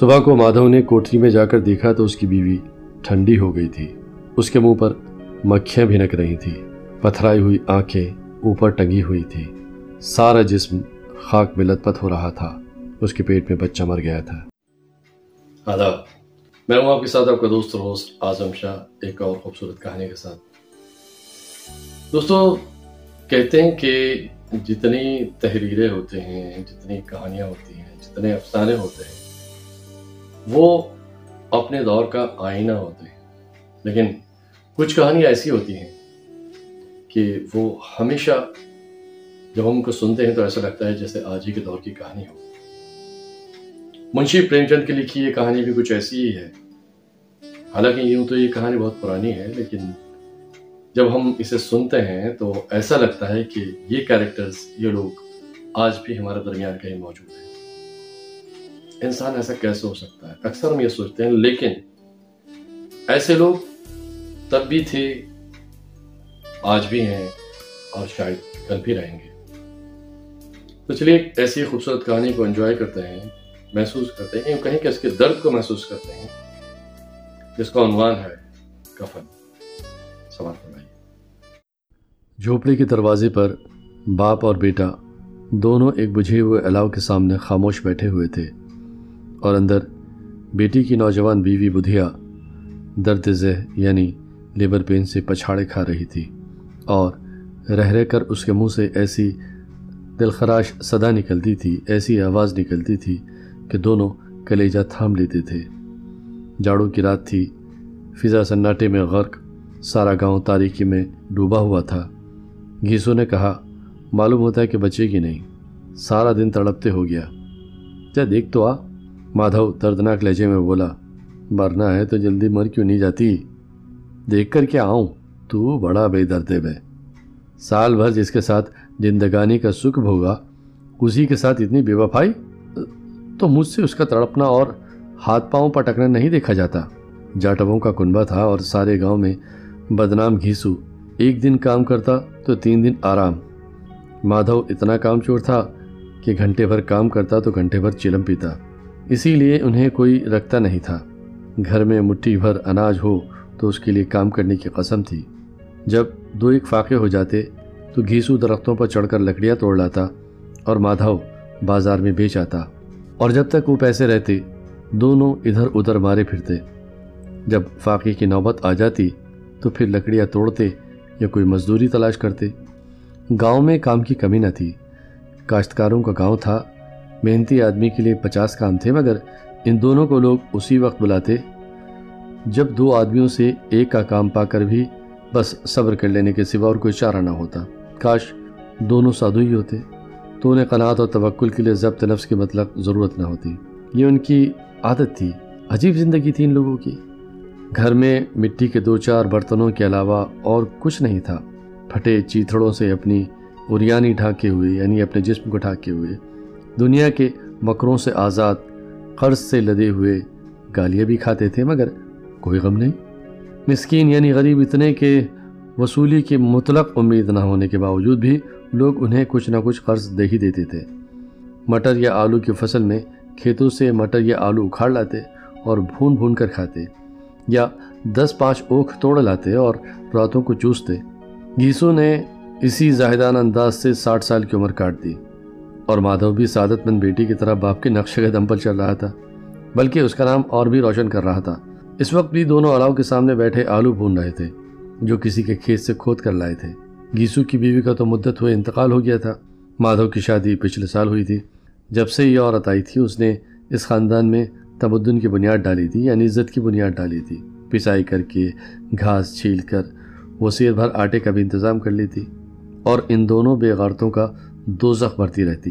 صبح کو مادھو نے کوٹری میں جا کر دیکھا تو اس کی بیوی ٹھنڈی ہو گئی تھی۔ اس کے منہ پر مکھیاں بھنک رہی تھی پتھرائی ہوئی آنکھیں اوپر ٹنگی ہوئی تھی سارا جسم خاک میں لت پت ہو رہا تھا۔ اس کے پیٹ میں بچہ مر گیا تھا۔ آداب، میں ہوں آپ کے ساتھ آپ کا دوست روست آزم شاہ، ایک اور خوبصورت کہانی کے ساتھ۔ دوستو، کہتے ہیں کہ جتنی تحریریں ہوتے ہیں، جتنی کہانیاں ہوتی ہیں، جتنے افسانے ہوتے ہیں وہ اپنے دور کا آئینہ ہوتے ہیں۔ لیکن کچھ کہانیاں ایسی ہوتی ہیں کہ وہ ہمیشہ جب ہم ان کو سنتے ہیں تو ایسا لگتا ہے جیسے آج ہی کے دور کی کہانی ہو۔ منشی پریم چند کی لکھی یہ کہانی بھی کچھ ایسی ہی ہے۔ حالانکہ یوں تو یہ کہانی بہت پرانی ہے، لیکن جب ہم اسے سنتے ہیں تو ایسا لگتا ہے کہ یہ کیریکٹرز، یہ لوگ آج بھی ہمارے درمیان کہیں موجود ہیں۔ انسان ایسا کیسے ہو سکتا ہے؟ اکثر ہم یہ سوچتے ہیں، لیکن ایسے لوگ تب بھی تھے، آج بھی ہیں اور شاید کل بھی رہیں گے۔ تو چلیے ایک ایسی خوبصورت کہانی کو انجوائے کرتے ہیں، محسوس کرتے ہیں کہیں کہ اس کے درد کو محسوس کرتے ہیں، جس کا عنوان ہے کفن۔ سوال فرمائیے۔ جھوپڑی کے دروازے پر باپ اور بیٹا دونوں ایک بجھے ہوئے الاؤ کے سامنے خاموش بیٹھے ہوئے تھے۔ اور اندر بیٹی کی نوجوان بیوی بدھیا درد ذہ یعنی لیبر پین سے پچھاڑے کھا رہی تھی اور رہ رہ کر اس کے منہ سے ایسی دلخراش صدا نکلتی تھی، ایسی آواز نکلتی تھی کہ دونوں کلیجہ تھام لیتے تھے۔ جاڑوں کی رات تھی، فضا سناٹے میں غرق، سارا گاؤں تاریکی میں ڈوبا ہوا تھا۔ گھیسو نے کہا، معلوم ہوتا ہے کہ بچے کی نہیں، سارا دن تڑپتے ہو گیا۔ کیا دیکھ تو آ۔ مادھو دردناک لہجے میں بولا، مرنا ہے تو جلدی مر کیوں نہیں جاتی؟ دیکھ کر کیا آؤں، تو بڑا بے درد بے. سال بھر جس کے ساتھ زندگانی کا سکھ بھوگا، اسی کے ساتھ اتنی بے وفائی؟ تو مجھ سے اس کا تڑپنا اور ہاتھ پاؤں پٹکنا نہیں دیکھا جاتا۔ جاٹبوں کا کنبہ تھا اور سارے گاؤں میں بدنام گھیسو۔ ایک دن کام کرتا تو تین دن آرام۔ مادھو اتنا کام چور تھا کہ گھنٹے بھر کام کرتا تو گھنٹے بھر چلم پیتا۔ اسی لیے انہیں کوئی رکھتا نہیں تھا۔ گھر میں مٹھی بھر اناج ہو تو اس کے لیے کام کرنے کی قسم تھی۔ جب دو ایک فاقے ہو جاتے تو گھیسو درختوں پر چڑھ کر لکڑیاں توڑ لاتا اور مادھو بازار میں بیچ آتا۔ اور جب تک وہ پیسے رہتے، دونوں ادھر ادھر مارے پھرتے۔ جب فاقے کی نوبت آ جاتی تو پھر لکڑیاں توڑتے یا کوئی مزدوری تلاش کرتے۔ گاؤں میں کام کی کمی نہ تھی۔ کاشتکاروں کا گاؤں تھا محنتی آدمی کے لیے پچاس کام تھے، مگر ان دونوں کو لوگ اسی وقت بلاتے جب دو آدمیوں سے ایک کا کام پا کر بھی بس صبر کر لینے کے سوا اور کوئی چارہ نہ ہوتا۔ کاش دونوں سادھو ہی ہوتے، تو انہیں قناعت اور توکل کے لیے ضبط نفس کے مطلب ضرورت نہ ہوتی۔ یہ ان کی عادت تھی، عجیب زندگی تھی ان لوگوں کی۔ گھر میں مٹی کے دو چار برتنوں کے علاوہ اور کچھ نہیں تھا۔ پھٹے چیتھڑوں سے اپنی اریانی ڈھاکے ہوئے یعنی اپنے جسم کو ڈھاکے ہوئے دنیا کے مکروں سے آزاد، قرض سے لدے ہوئے گالیاں بھی کھاتے تھے، مگر کوئی غم نہیں۔ مسکین یعنی غریب اتنے کہ وصولی کی مطلق امید نہ ہونے کے باوجود بھی لوگ انہیں کچھ نہ کچھ قرض دے ہی دیتے تھے۔ مٹر یا آلو کی فصل میں کھیتوں سے مٹر یا آلو اکھاڑ لاتے اور بھون بھون کر کھاتے، یا دس پانچ اوکھ توڑ لاتے اور راتوں کو چوستے۔ گیسوں نے اسی زاہدان انداز سے ساٹھ سال کی عمر کاٹ دی۔ اور مادھو بھی سعادت مند بیٹی کی طرح باپ کے نقشے کے دم پر چل رہا تھا، بلکہ اس کا نام اور بھی روشن کر رہا تھا۔ اس وقت بھی دونوں الاؤ کے سامنے بیٹھے آلو بھون رہے تھے، جو کسی کے کھیت سے کھود کر لائے تھے۔ گیسو کی بیوی کا تو مدت ہوئے انتقال ہو گیا تھا۔ مادھو کی شادی پچھلے سال ہوئی تھی۔ جب سے یہ عورت آئی تھی، اس نے اس خاندان میں تمدن کی بنیاد ڈالی تھی یعنی عزت کی بنیاد ڈالی تھی۔ پسائی کر کے گھاس چھیل کر وہ سیر بھر آٹے کا بھی انتظام کر لی تھی۔ اور ان دونوں بے غارتوں کا دو زخ بھرتی رہتی۔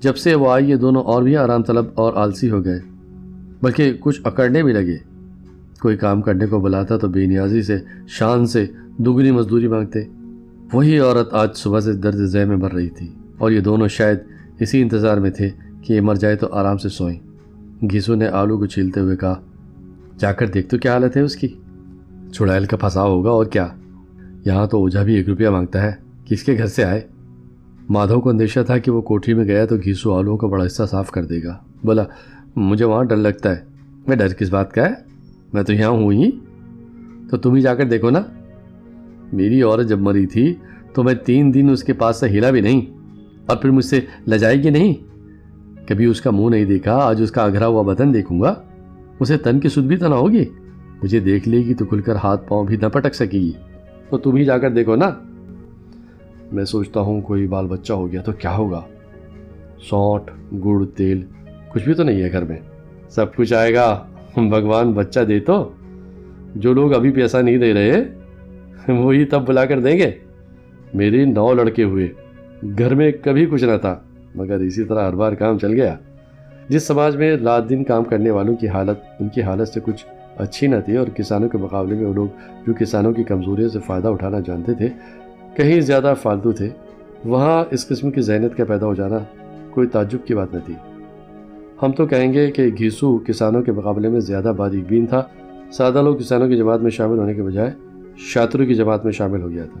جب سے وہ آئی، یہ دونوں اور بھی آرام طلب اور آلسی ہو گئے، بلکہ کچھ اکڑنے بھی لگے۔ کوئی کام کرنے کو بلاتا تو بے نیازی سے، شان سے دگنی مزدوری مانگتے۔ وہی عورت آج صبح سے درد ذہ میں بھر رہی تھی، اور یہ دونوں شاید اسی انتظار میں تھے کہ یہ مر جائے تو آرام سے سوئیں۔ گھیسو نے آلو کو چھیلتے ہوئے کہا، جا کر دیکھ تو کیا حالت ہے اس کی؟ چھڑائل کا پھنسا ہوگا اور کیا؟ یہاں تو اوجھا بھی ایک روپیہ مانگتا ہے، کس کے گھر سے آئے؟ مادھو کو اندیشہ تھا کہ وہ کوٹھی میں گیا تو گھیسو آلووں کا بڑا حصہ صاف کر دے گا۔ بولا، مجھے وہاں ڈر لگتا ہے۔ میں ڈر کس بات کا ہے؟ میں تو یہاں ہوں ہی۔ تو تم ہی جا کر دیکھو نا۔ میری عورت جب مری تھی تو میں تین دن اس کے پاس سے ہلا بھی نہیں۔ اور پھر مجھ سے لجائے گی نہیں۔ کبھی اس کا منہ نہیں دیکھا، آج اس کا اگھرا ہوا بدن دیکھوں گا۔ اسے تن کی سدھ بھی تو نہ ہوگی۔ مجھے دیکھ لے گی تو کھل کر ہاتھ پاؤں بھی نہ پٹک سکے گی۔ تو تم ہی جا کر دیکھو نا۔ میں سوچتا ہوں کوئی بال بچہ ہو گیا تو کیا ہوگا؟ سونٹ، گڑ، تیل، کچھ بھی تو نہیں ہے گھر میں۔ سب کچھ آئے گا۔ بھگوان بچہ دے تو۔ جو لوگ ابھی پیسہ نہیں دے رہے، وہی تب بلا کر دیں گے۔ میری نو لڑکے ہوئے۔ گھر میں کبھی کچھ نہ تھا، مگر اسی طرح ہر بار کام چل گیا۔ جس سماج میں رات دن کام کرنے والوں کی حالت، ان کی حالت سے کچھ اچھی نہ تھی اور کسانوں کے مقابلے میں وہ لوگ، جو کسانوں کی کمزوریوں سے فائدہ اٹھانا جانتے تھے کہیں زیادہ فالتو تھے، وہاں اس قسم کی ذہنیت کا پیدا ہو جانا کوئی تعجب کی بات نہ تھی۔ ہم تو کہیں گے کہ گھیسو کسانوں کے مقابلے میں زیادہ باریک بین تھا۔ سادہ لوگ کسانوں کی جماعت میں شامل ہونے کے بجائے شاطروں کی جماعت میں شامل ہو گیا تھا۔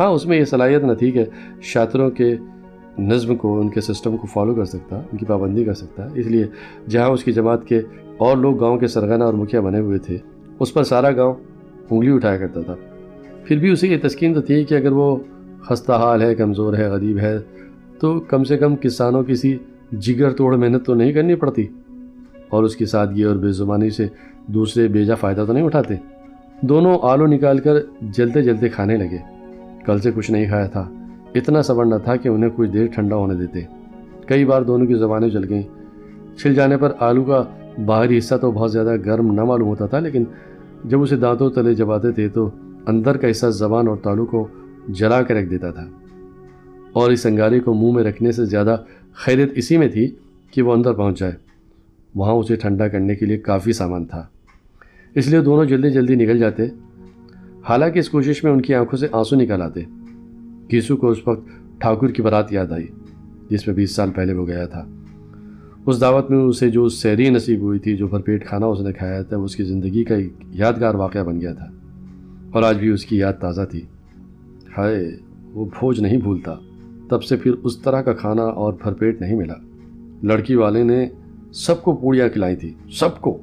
ہاں اس میں یہ صلاحیت نہ تھی کہ شاطروں کے نظم کو، ان کے سسٹم کو فالو کر سکتا، ان کی پابندی کر سکتا۔ اس لیے جہاں اس کی جماعت کے اور لوگ گاؤں کے سرگنا اور مکھیا بنے ہوئے تھے، اس پر سارا گاؤں انگلی اٹھایا کرتا تھا۔ پھر بھی اسے یہ تسکین تو تھی کہ اگر وہ خستہ حال ہے، کمزور ہے، غریب ہے، تو کم سے کم کسانوں کسی جگر توڑ محنت تو نہیں کرنی پڑتی۔ اور اس کی سادگی اور بے زبانی سے دوسرے بیجا فائدہ تو نہیں اٹھاتے۔ دونوں آلو نکال کر جلتے جلتے کھانے لگے۔ کل سے کچھ نہیں کھایا تھا۔ اتنا صبر نہ تھا کہ انہیں کچھ دیر ٹھنڈا ہونے دیتے۔ کئی بار دونوں کی زبانیں چل گئیں۔ چھل جانے پر آلو کا باہری حصہ تو بہت زیادہ گرم نہ معلوم ہوتا تھا، لیکن جب اسے دانتوں تلے جباتے تھے تو اندر کا حصہ زبان اور تالو کو جلا کے رکھ دیتا تھا۔ اور اس انگاری کو منہ میں رکھنے سے زیادہ خیریت اسی میں تھی کہ وہ اندر پہنچ جائے۔ وہاں اسے ٹھنڈا کرنے کے لیے کافی سامان تھا۔ اس لیے دونوں جلدی جلدی نکل جاتے۔ حالانکہ اس کوشش میں ان کی آنکھوں سے آنسو نکل آتے۔ گیسو کو اس وقت ٹھاکر کی برات یاد آئی، جس میں بیس سال پہلے وہ گیا تھا۔ اس دعوت میں اسے جو سیری نصیب ہوئی تھی، جو بھرپیٹ کھانا اس نے کھایا تھا، وہ اس کی زندگی کا ایک یادگار واقعہ بن گیا تھا۔ اور آج بھی اس کی یاد تازہ تھی۔ ہائے، وہ بھوج نہیں بھولتا۔ تب سے پھر اس طرح کا کھانا اور بھرپیٹ نہیں ملا۔ لڑکی والے نے سب کو پوڑیاں کھلائی تھی، سب کو۔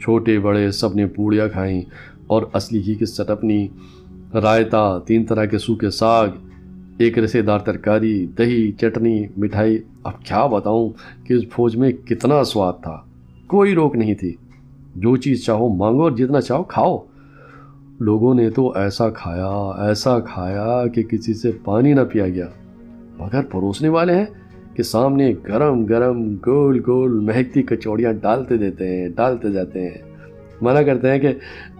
چھوٹے، بڑے، سب نے پوڑیاں کھائیں اور اصلی ہی کی سٹپنی رائتا، تین طرح کے سوکھے ساگ، ایک رسے دار ترکاری، دہی، چٹنی، مٹھائی۔ اب کیا بتاؤں کہ اس بھوج میں کتنا سواد تھا۔ کوئی روک نہیں تھی۔ جو چیز چاہو مانگو اور جتنا چاہو کھاؤ۔ لوگوں نے تو ایسا کھایا ایسا کھایا کہ کسی سے پانی نہ پیا گیا۔ مگر پروسنے والے ہیں کہ سامنے گرم گرم گول گول مہکتی کچوڑیاں ڈالتے دیتے ہیں، ڈالتے جاتے ہیں۔ منع کرتے ہیں کہ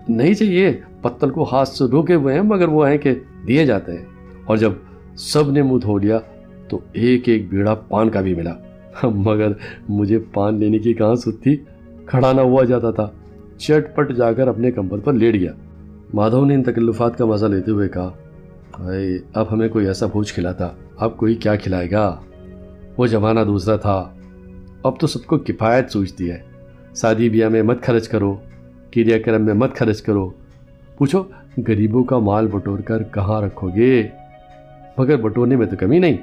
نہیں جی، چاہیے پتل کو ہاتھ سے روکے ہوئے ہیں، مگر وہ ہیں کہ دیے جاتے ہیں۔ اور جب سب نے منہ دھو لیا تو ایک ایک بیڑا پان کا بھی ملا۔ مگر مجھے پان لینے کی کہاں سد تھی کھڑا نہ ہوا جاتا تھا۔ چٹ پٹ جا کر اپنے کمبل پر لیٹ گیا۔ مادھو نے ان تکلفات کا مزہ لیتے ہوئے کہا اب ہمیں کوئی ایسا بھوج کھلاتا، اب کوئی کیا کھلائے گا؟ وہ زمانہ دوسرا تھا، اب تو سب کو کفایت سوچتی ہے۔ شادی بیاہ میں مت خرچ کرو کریا کرم میں مت خرچ کرو۔ پوچھو، غریبوں کا مال بٹور کر کہاں رکھو گے؟ مگر بٹورنے میں تو کمی نہیں۔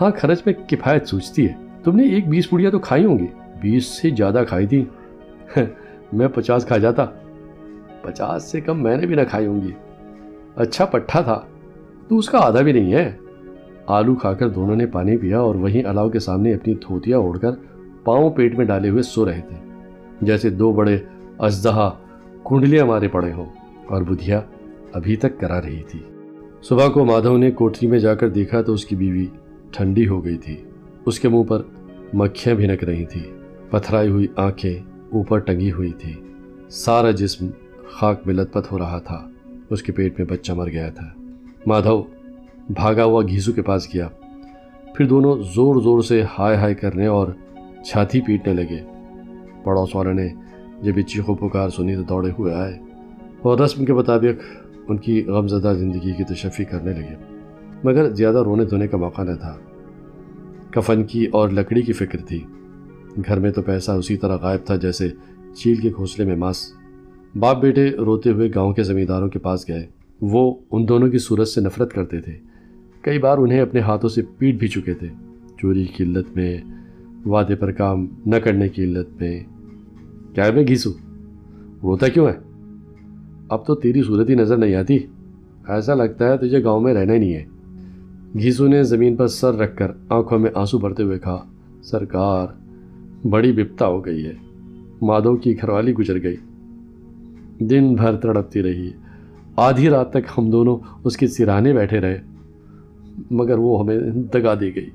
ہاں خرچ میں کفایت سوچتی ہے۔ تم نے ایک بیس پوڑیاں تو کھائی ہوں گی۔ بیس سے زیادہ کھائی تھی میں پچاس کھا جاتا۔ پچاس سے کم میں نے بھی نہ کھائی ہوں گی۔ اچھا پٹھا تھا۔ تو اس کا آدھا بھی نہیں ہے۔ آلو کھا کر دونوں نے پانی پیا اور وہیں الاؤ کے سامنے اپنی تھوتیاں اوڑھ کر پاؤں پیٹ میں ڈالے ہوئے سو رہے تھے۔ جیسے دو بڑے اجدہا کنڈلیاں مارے پڑے ہوں۔ اور بدھیا ابھی تک کرا رہی تھی۔ صبح کو مادھو نے کوٹری میں جا کر دیکھا تو اس کی بیوی ٹھنڈی ہو گئی تھی۔ اس کے منہ پر مکھیاں بھنک رہی تھیں۔ پتھرائی ہوئی آنکھیں اوپر ٹنگی ہوئی تھی سارا جسم خاک میں لت پت ہو رہا تھا۔ اس کے پیٹ میں بچہ مر گیا تھا۔ مادھو، بھاگا ہوا گھیسو کے پاس گیا۔ پھر دونوں زور زور سے ہائے ہائے کرنے اور چھاتی پیٹنے لگے۔ پڑوس والے نے جب یہ چیخو پکار سنی تو دوڑے ہوئے آئے اور رسم کے مطابق ان کی غمزدہ زندگی کی تشفی کرنے لگے۔ مگر زیادہ رونے دھونے کا موقع نہ تھا۔ کفن کی اور لکڑی کی فکر تھی۔ گھر میں تو پیسہ اسی طرح غائب تھا جیسے چیل کے گھونسلے میں ماس باپ بیٹے روتے ہوئے گاؤں کے زمینداروں کے پاس گئے۔ وہ ان دونوں کی صورت سے نفرت کرتے تھے۔ کئی بار انہیں اپنے ہاتھوں سے پیٹ بھی چکے تھے۔ چوری کی قلت میں، وعدے پر کام نہ کرنے کی علت میں۔ کیا ہے میں گھیسو؟ روتا کیوں ہے؟ اب تو تیری صورت ہی نظر نہیں آتی۔ ایسا لگتا ہے تجھے گاؤں میں رہنا ہی نہیں ہے۔ گھیسو نے زمین پر سر رکھ کر آنکھوں میں آنسو بھرتے ہوئے کہا، سرکار، بڑی بپتا ہو گئی ہے۔ مادھو کی گھر والی گزر گئی۔ دن بھر تڑپتی رہی۔ آدھی رات تک ہم دونوں اس کے سرانے بیٹھے رہے، مگر وہ ہمیں دگا دی گئی۔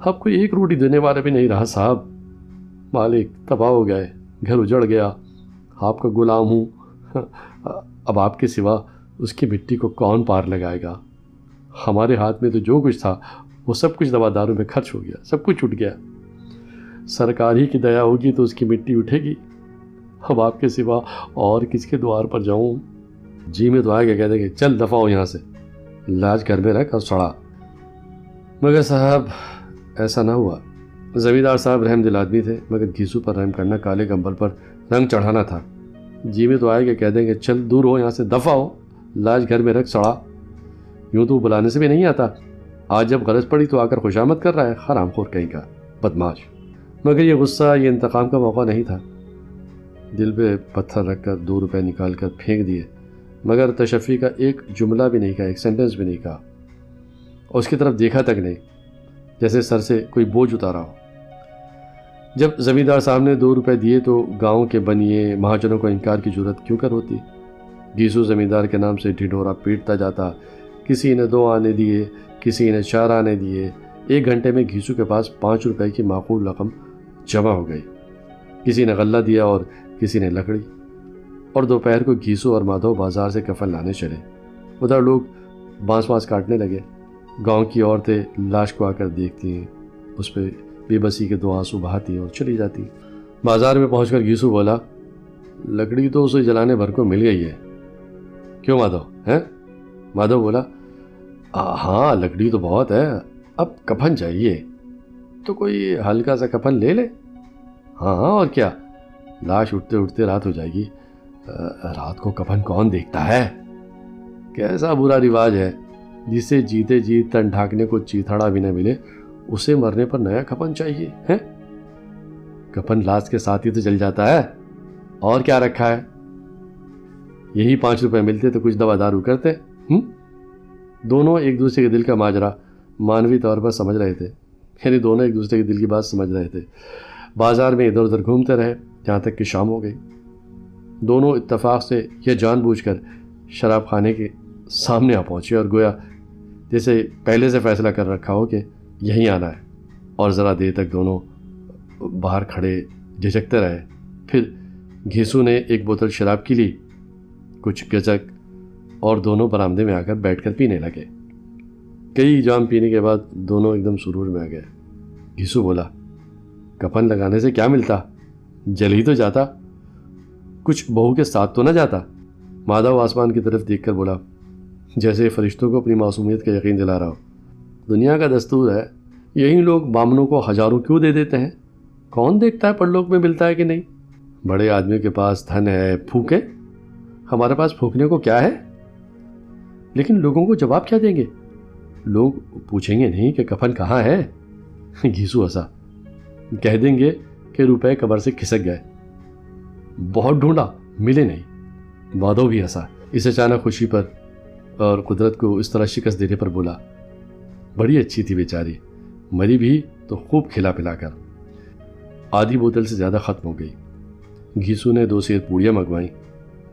اب کوئی ایک روٹی دینے والا بھی نہیں رہا صاحب۔ مالک تباہ ہو گئے، گھر اجڑ گیا۔ آپ کا غلام ہوں۔ اب آپ کے سوا اس کی مٹی کو کون پار لگائے گا؟ ہمارے ہاتھ میں تو جو کچھ تھا، وہ سب کچھ دوا داروں میں خرچ ہو گیا، سب کچھ چھٹ گیا۔ سرکار ہی کی دیا ہوگی تو اس کی مٹی اٹھے گی۔ اب آپ کے سوا اور کس کے دوار پر جاؤں۔ جی میں تو آئے گا کہہ دیں کہ چل دفاع ہو یہاں سے۔ لاج گھر میں رکھ اور سڑا۔ مگر صاحب، ایسا نہ ہوا۔ زمیندار صاحب رحم دل آدمی تھے، مگر گھیسو پر رحم کرنا کالے کمبل پر رنگ چڑھانا تھا۔ جی میں تو آئے کہ کہہ دیں کہ چل دور ہو، یہاں سے دفع ہو۔ لاج گھر میں رکھ، سڑا۔ یوں تو بلانے سے بھی نہیں آتا۔ آج جب غرض پڑی تو آ کر خوشامد کر رہا ہے خرام خور کہیں کا۔ بدماش مگر یہ غصہ، یہ انتقام کا موقع نہیں تھا۔ دل پہ پتھر رکھ کر دو روپے نکال کر پھینک دیے۔ مگر تشفی کا ایک جملہ بھی نہیں کہا، ایک سینٹنس بھی نہیں کہا۔ اس کی طرف دیکھا تک نہیں، جیسے سر سے کوئی بوجھ اتارا ہو۔ جب زمیندار صاحب نے دو روپے دیے تو گاؤں کے بنیے مہاجنوں کو انکار کی ضرورت کیوں کر ہوتی؟ گیسو زمیندار کے نام سے ڈھنڈورا پیٹتا جاتا، کسی نے دو آنے دیے، کسی نے چار آنے دیے۔ ایک گھنٹے میں گھیسو کے پاس پانچ روپے کی معقول رقم جمع ہو گئی۔ کسی نے غلہ دیا اور کسی نے لکڑی اور دوپہر کو گھیسو اور مادھو بازار سے کفن لانے چلے۔ ادھر لوگ بانس بانس کاٹنے لگے۔ گاؤں کی عورتیں لاش کو آ کر دیکھتی ہیں۔ اس پہ بے بسی کے دو آنسو بہاتی ہیں اور چلی جاتی بازار میں پہنچ کر گھیسو بولا، لکڑی تو اسے جلانے بھر کو مل گئی ہے۔ کیوں مادھو؟ ہیں؟ مادھو بولا ہاں لکڑی تو بہت ہے۔ اب کفن چاہیے۔ تو کوئی ہلکا سا کفن لے لے۔ ہاں ہاں اور کیا؟ لاش اٹھتے اٹھتے رات ہو جائے گی۔ رات کو کفن کون دیکھتا ہے؟ کیسا برا رواج ہے۔ جسے جیتے جیت تن ڈھاکنے کو چیتھڑا بھی نہ ملے، اسے مرنے پر نیا کپن چاہیے ہے کپن لاس کے ساتھ ہی تو چل جاتا ہے۔ اور کیا رکھا ہے؟ یہی پانچ روپے ملتے تو کچھ دوا دارو کرتے دونوں ایک دوسرے کے دل کا ماجرا، مانوی طور پر سمجھ رہے تھے۔ یعنی دونوں ایک دوسرے کے دل کی بات سمجھ رہے تھے۔ بازار میں ادھر ادھر گھومتے رہے، جہاں تک کہ شام ہو گئی۔ دونوں اتفاق سے یہ جان بوجھ کر شراب خانے کے سامنے آ پہنچے اور گویا جیسے پہلے سے فیصلہ کر رکھا ہو کہ یہیں آنا ہے۔ اور ذرا دیر تک دونوں باہر کھڑے جھجکتے رہے۔ پھر گھیسو نے ایک بوتل شراب کی لی، کچھ گزک اور دونوں برآمدے میں آ کر بیٹھ کر پینے لگے۔ کئی جام پینے کے بعد دونوں ایک دم سرور میں آ گئے۔ گھیسو بولا کپن لگانے سے کیا ملتا؟ جل ہی تو جاتا۔ کچھ بہو کے ساتھ تو نہ جاتا۔ مادھو آسمان کی طرف دیکھ کر بولا، جیسے فرشتوں کو اپنی معصومیت کا یقین دلا رہا ہو۔ دنیا کا دستور ہے، یہی لوگ بامنوں کو ہزاروں کیوں دے دیتے ہیں؟ کون دیکھتا ہے پرلوک میں ملتا ہے کہ نہیں؟ بڑے آدمی کے پاس دھن ہے، پھونکے۔ ہمارے پاس پھونکنے کو کیا ہے؟ لیکن لوگوں کو جواب کیا دیں گے؟ لوگ پوچھیں گے نہیں کہ کفن کہاں ہے؟ گھیسو ہسا کہہ دیں گے کہ روپے قبر سے کھسک گئے۔ بہت ڈھونڈا، ملے نہیں۔ مادو بھی ہنسا۔ اس اچانک خوشی پر اور قدرت کو اس طرح شکست دینے پر بولا، بڑی اچھی تھی بیچاری، مری بھی تو خوب کھلا پلا کر۔ آدھی بوتل سے زیادہ ختم ہو گئی۔ گھیسو نے دو سیر پوڑیاں منگوائیں،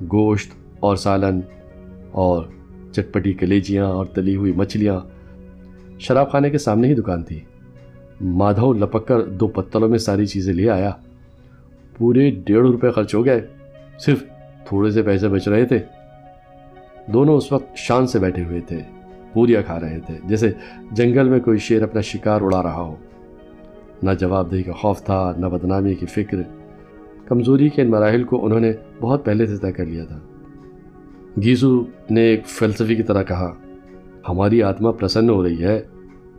گوشت اور سالن اور چٹپٹی کلیجیاں اور تلی ہوئی مچھلیاں۔ شراب خانے کے سامنے ہی دکان تھی۔ مادھو لپک کر دو پتلوں میں ساری چیزیں لے آیا۔ پورے ڈیڑھ روپے خرچ ہو گئے۔ صرف تھوڑے سے پیسے بچ رہے تھے۔ دونوں اس وقت شان سے بیٹھے ہوئے تھے۔ پوریا کھا رہے تھے۔ جیسے جنگل میں کوئی شیر اپنا شکار اڑا رہا ہو۔ نہ جواب دہی کا خوف تھا، نہ بدنامی کی فکر۔ کمزوری کے ان مراحل کو انہوں نے بہت پہلے سے طے کر لیا تھا۔ گیزو نے ایک فلسفی کی طرح کہا، ہماری آتما پرسن ہو رہی ہے،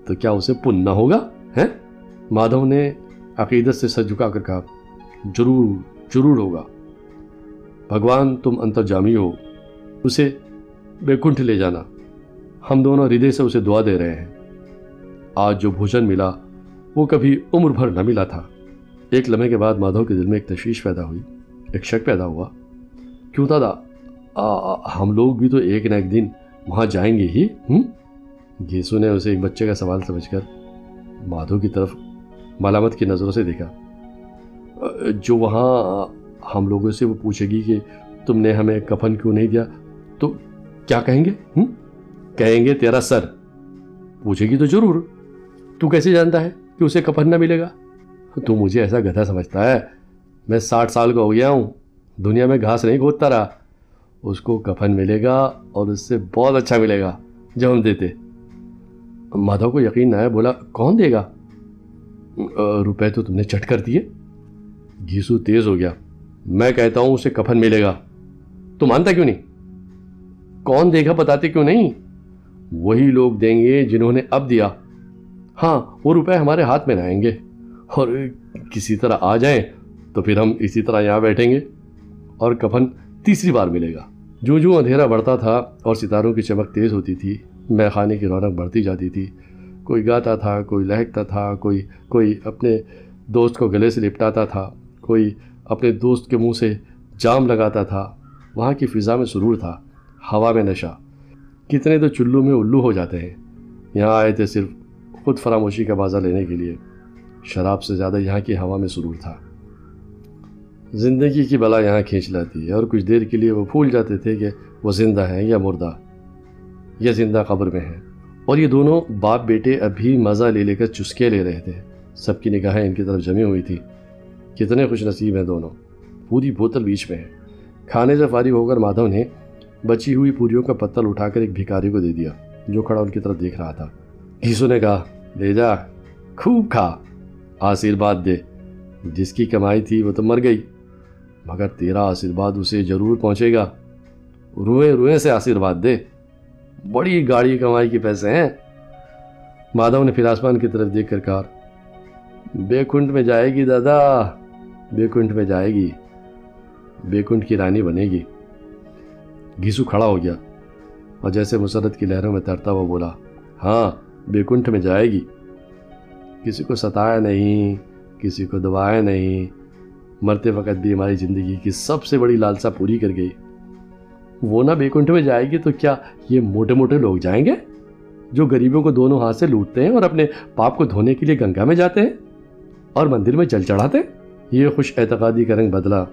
تو کیا اسے پن نہ ہوگا؟ ہے مادھو نے عقیدت سے سر جھکا کر کہا ضرور ضرور ہوگا۔ بھگوان، تم انتر جامی ہو۔ اسے بے کنٹھ لے جانا۔ ہم دونوں ہردے سے اسے دعا دے رہے ہیں۔ آج جو بھوجن ملا، وہ کبھی عمر بھر نہ ملا تھا۔ ایک لمحے کے بعد مادھو کے دل میں ایک تشویش پیدا ہوئی۔ ایک شک پیدا ہوا۔ کیوں دادا؟ ہم لوگ بھی تو ایک نہ ایک دن وہاں جائیں گے ہی گیسو نے اسے ایک بچے کا سوال سمجھ کر مادھو کی طرف ملامت کی نظروں سے دیکھا۔ جو وہاں ہم لوگوں سے وہ پوچھے گی کہ تم نے ہمیں کفن کیوں نہیں دیا، تو کیا کہیں گے؟ کہیں گے تیرا سر۔ پوچھے گی تو ضرور۔ تو کیسے جانتا ہے کہ اسے کفن نہ ملے گا؟ تو مجھے ایسا گدھا سمجھتا ہے۔ میں ساٹھ سال کا ہو گیا ہوں۔ دنیا میں گھاس نہیں کھودتا رہا۔ اس کو کفن ملے گا اور اس سے بہت اچھا ملے گا۔ جب ہم دیتے۔ مادھو کو یقین نہ ہے بولا، کون دے گا؟ روپے تو تم نے چٹ کر دیے۔ گھیسو تیز ہو گیا۔ میں کہتا ہوں، اسے کفن ملے گا۔ تو مانتا کیوں نہیں؟ کون دے گا بتاتے کیوں نہیں؟ وہی لوگ دیں گے جنہوں نے اب دیا۔ ہاں وہ روپے ہمارے ہاتھ میں نہ آئیں گے۔ اور کسی طرح آ جائیں تو پھر ہم اسی طرح یہاں بیٹھیں گے۔ اور کفن تیسری بار ملے گا۔ جو جو اندھیرا بڑھتا تھا اور ستاروں کی چمک تیز ہوتی تھی۔ میں خانے کی رونق بڑھتی جاتی تھی۔ کوئی گاتا تھا، کوئی لہکتا تھا، کوئی کوئی اپنے دوست کو گلے سے لپٹاتا تھا، کوئی اپنے دوست کے منہ سے جام لگاتا تھا۔ وہاں کی فضا میں سرور تھا، ہوا میں نشہ۔ کتنے تو چلو میں الو ہو جاتے ہیں۔ یہاں آئے تھے صرف خود فراموشی کا بازا لینے کے لیے۔ شراب سے زیادہ یہاں کی ہوا میں سرور تھا۔ زندگی کی بلا یہاں کھینچ لاتی ہے اور کچھ دیر کے لیے وہ بھول جاتے تھے کہ وہ زندہ ہیں یا مردہ۔ یا زندہ قبر میں ہیں اور یہ دونوں باپ بیٹے ابھی مزہ لے لے کر چسکے لے رہے تھے۔ سب کی نگاہیں ان کی طرف جمی ہوئی تھی کتنے خوش نصیب ہیں دونوں۔ پوری بوتل بیچ میں ہے۔ کھانے سے فارغ ہو کر مادھو نے بچی ہوئی پوریوں کا پتل اٹھا کر ایک بھکاری کو دے دیا، جو کھڑا ان کی طرف دیکھ رہا تھا۔ گھیسو نے کہا، لے جا، خوب کھا، آشیرواد دے۔ جس کی کمائی تھی وہ تو مر گئی، مگر تیرا آشیرواد اسے ضرور پہنچے گا۔ روئے روئے سے آشیرواد دے۔ بڑی گاڑی کمائی کے پیسے ہیں۔ مادھو نے پھر آسمان کی طرف دیکھ کر کہا، بے کنٹ میں جائے گی دادا، بے کنٹ میں جائے گی، بے کنٹ کی رانی بنے گی۔ گھیسو کھڑا ہو گیا اور جیسے مسرت کی لہروں میں ترتا وہ بولا ہاں بے کنٹ میں جائے گی۔ کسی کو ستایا نہیں، کسی کو دبایا نہیں۔ مرتے وقت بھی ہماری زندگی کی سب سے بڑی لالسا پوری کر گئی۔ وہ نہ بیکنٹھ میں جائے گی تو کیا یہ موٹے موٹے لوگ جائیں گے جو غریبوں کو دونوں ہاتھ سے لوٹتے ہیں اور اپنے پاپ کو دھونے کے لیے گنگا میں جاتے ہیں اور مندر میں جل چڑھاتے ہیں؟ یہ خوش اعتقادی کا رنگ بدلا۔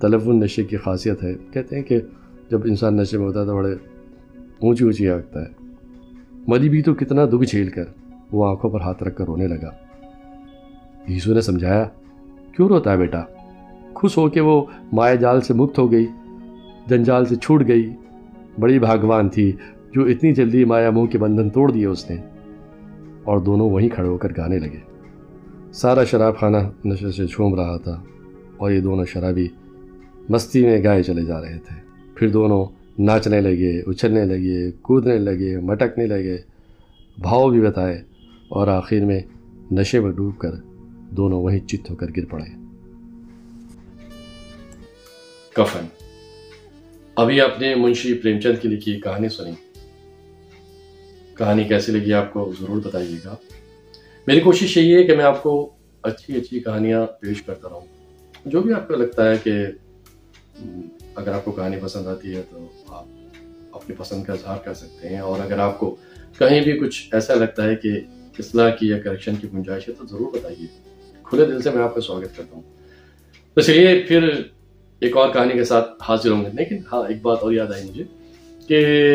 تلفن نشے کی خاصیت ہے۔ کہتے ہیں کہ جب انسان نشے میں ہوتا ہے تو بڑے اونچی اونچی آگتا ہے۔ مری بھی تو کتنا دکھ جھیل کر وہ آنکھوں پر ہاتھ رکھ کر رونے لگا۔ یسو نے سمجھایا، کیوں روتا ہے بیٹا؟ خوش ہو کے وہ مایا جال سے مکت ہو گئی۔ جنجال سے چھوٹ گئی بڑی بھاگوان تھی جو اتنی جلدی مایا منہ کے بندھن توڑ دیے اس نے اور دونوں وہیں کھڑے ہو کر گانے لگے۔ سارا شراب خانہ نشے سے جھوم رہا تھا اور یہ دونوں شرابی مستی میں گائے چلے جا رہے تھے۔ پھر دونوں ناچنے لگے، اچھلنے لگے، کودنے لگے، مٹکنے لگے۔ بھاؤ بھی بتائے اور آخر میں نشے میں ڈوب کر دونوں وہیں چت ہو کر گر پڑے۔ کفن۔ ابھی آپ نے منشی پریم چند کی لکھی کہانی سنی۔ کہانی کیسی لگی آپ کو ضرور بتائیے گا۔ میری کوشش یہی ہے کہ میں آپ کو اچھی اچھی کہانیاں پیش کرتا رہوں۔ جو بھی آپ کو لگتا ہے کہ اگر آپ کو کہانی پسند آتی ہے تو آپ اپنی پسند کا اظہار کر سکتے ہیں۔ اور اگر آپ کو کہیں بھی کچھ ایسا لگتا ہے کہ اصلاح کی یا کریکشن کی گنجائش ہے تو ضرور بتائیے۔ کھلے دل سے میں آپ کا سواگت کرتا ہوں۔ تو چلیے پھر ایک اور کہانی کے ساتھ حاضر ہوں گے۔ لیکن ہاں ایک بات اور یاد آئی مجھے کہ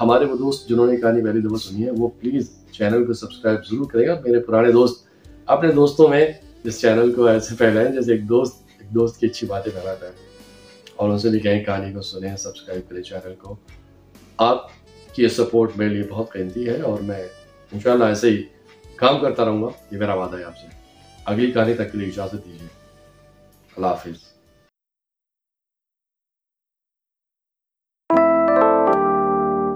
ہمارے وہ دوست جنہوں نے کہانی پہلی دفعہ سنی ہے، وہ پلیز چینل کو سبسکرائب ضرور کرے گا۔ میرے پرانے دوست، اپنے دوستوں میں اس چینل کو ایسے پھیلائیں جیسے ایک دوست ایک دوست کی اچھی باتیں پھیلاتا ہے۔ اور ان سے بھی کہیں کہانی کو سنیں، سبسکرائب کریں چینل کو۔ آپ کی سپورٹ میرے لیے بہت قیمتی ہے اور میں انشاءاللہ ایسے ہی کام کرتا رہوں گا۔ یہ میرا وعدہ ہے آپ سے۔ اگلی کہانی تک کے لیے اجازت دیجیے۔ اللہ حافظ۔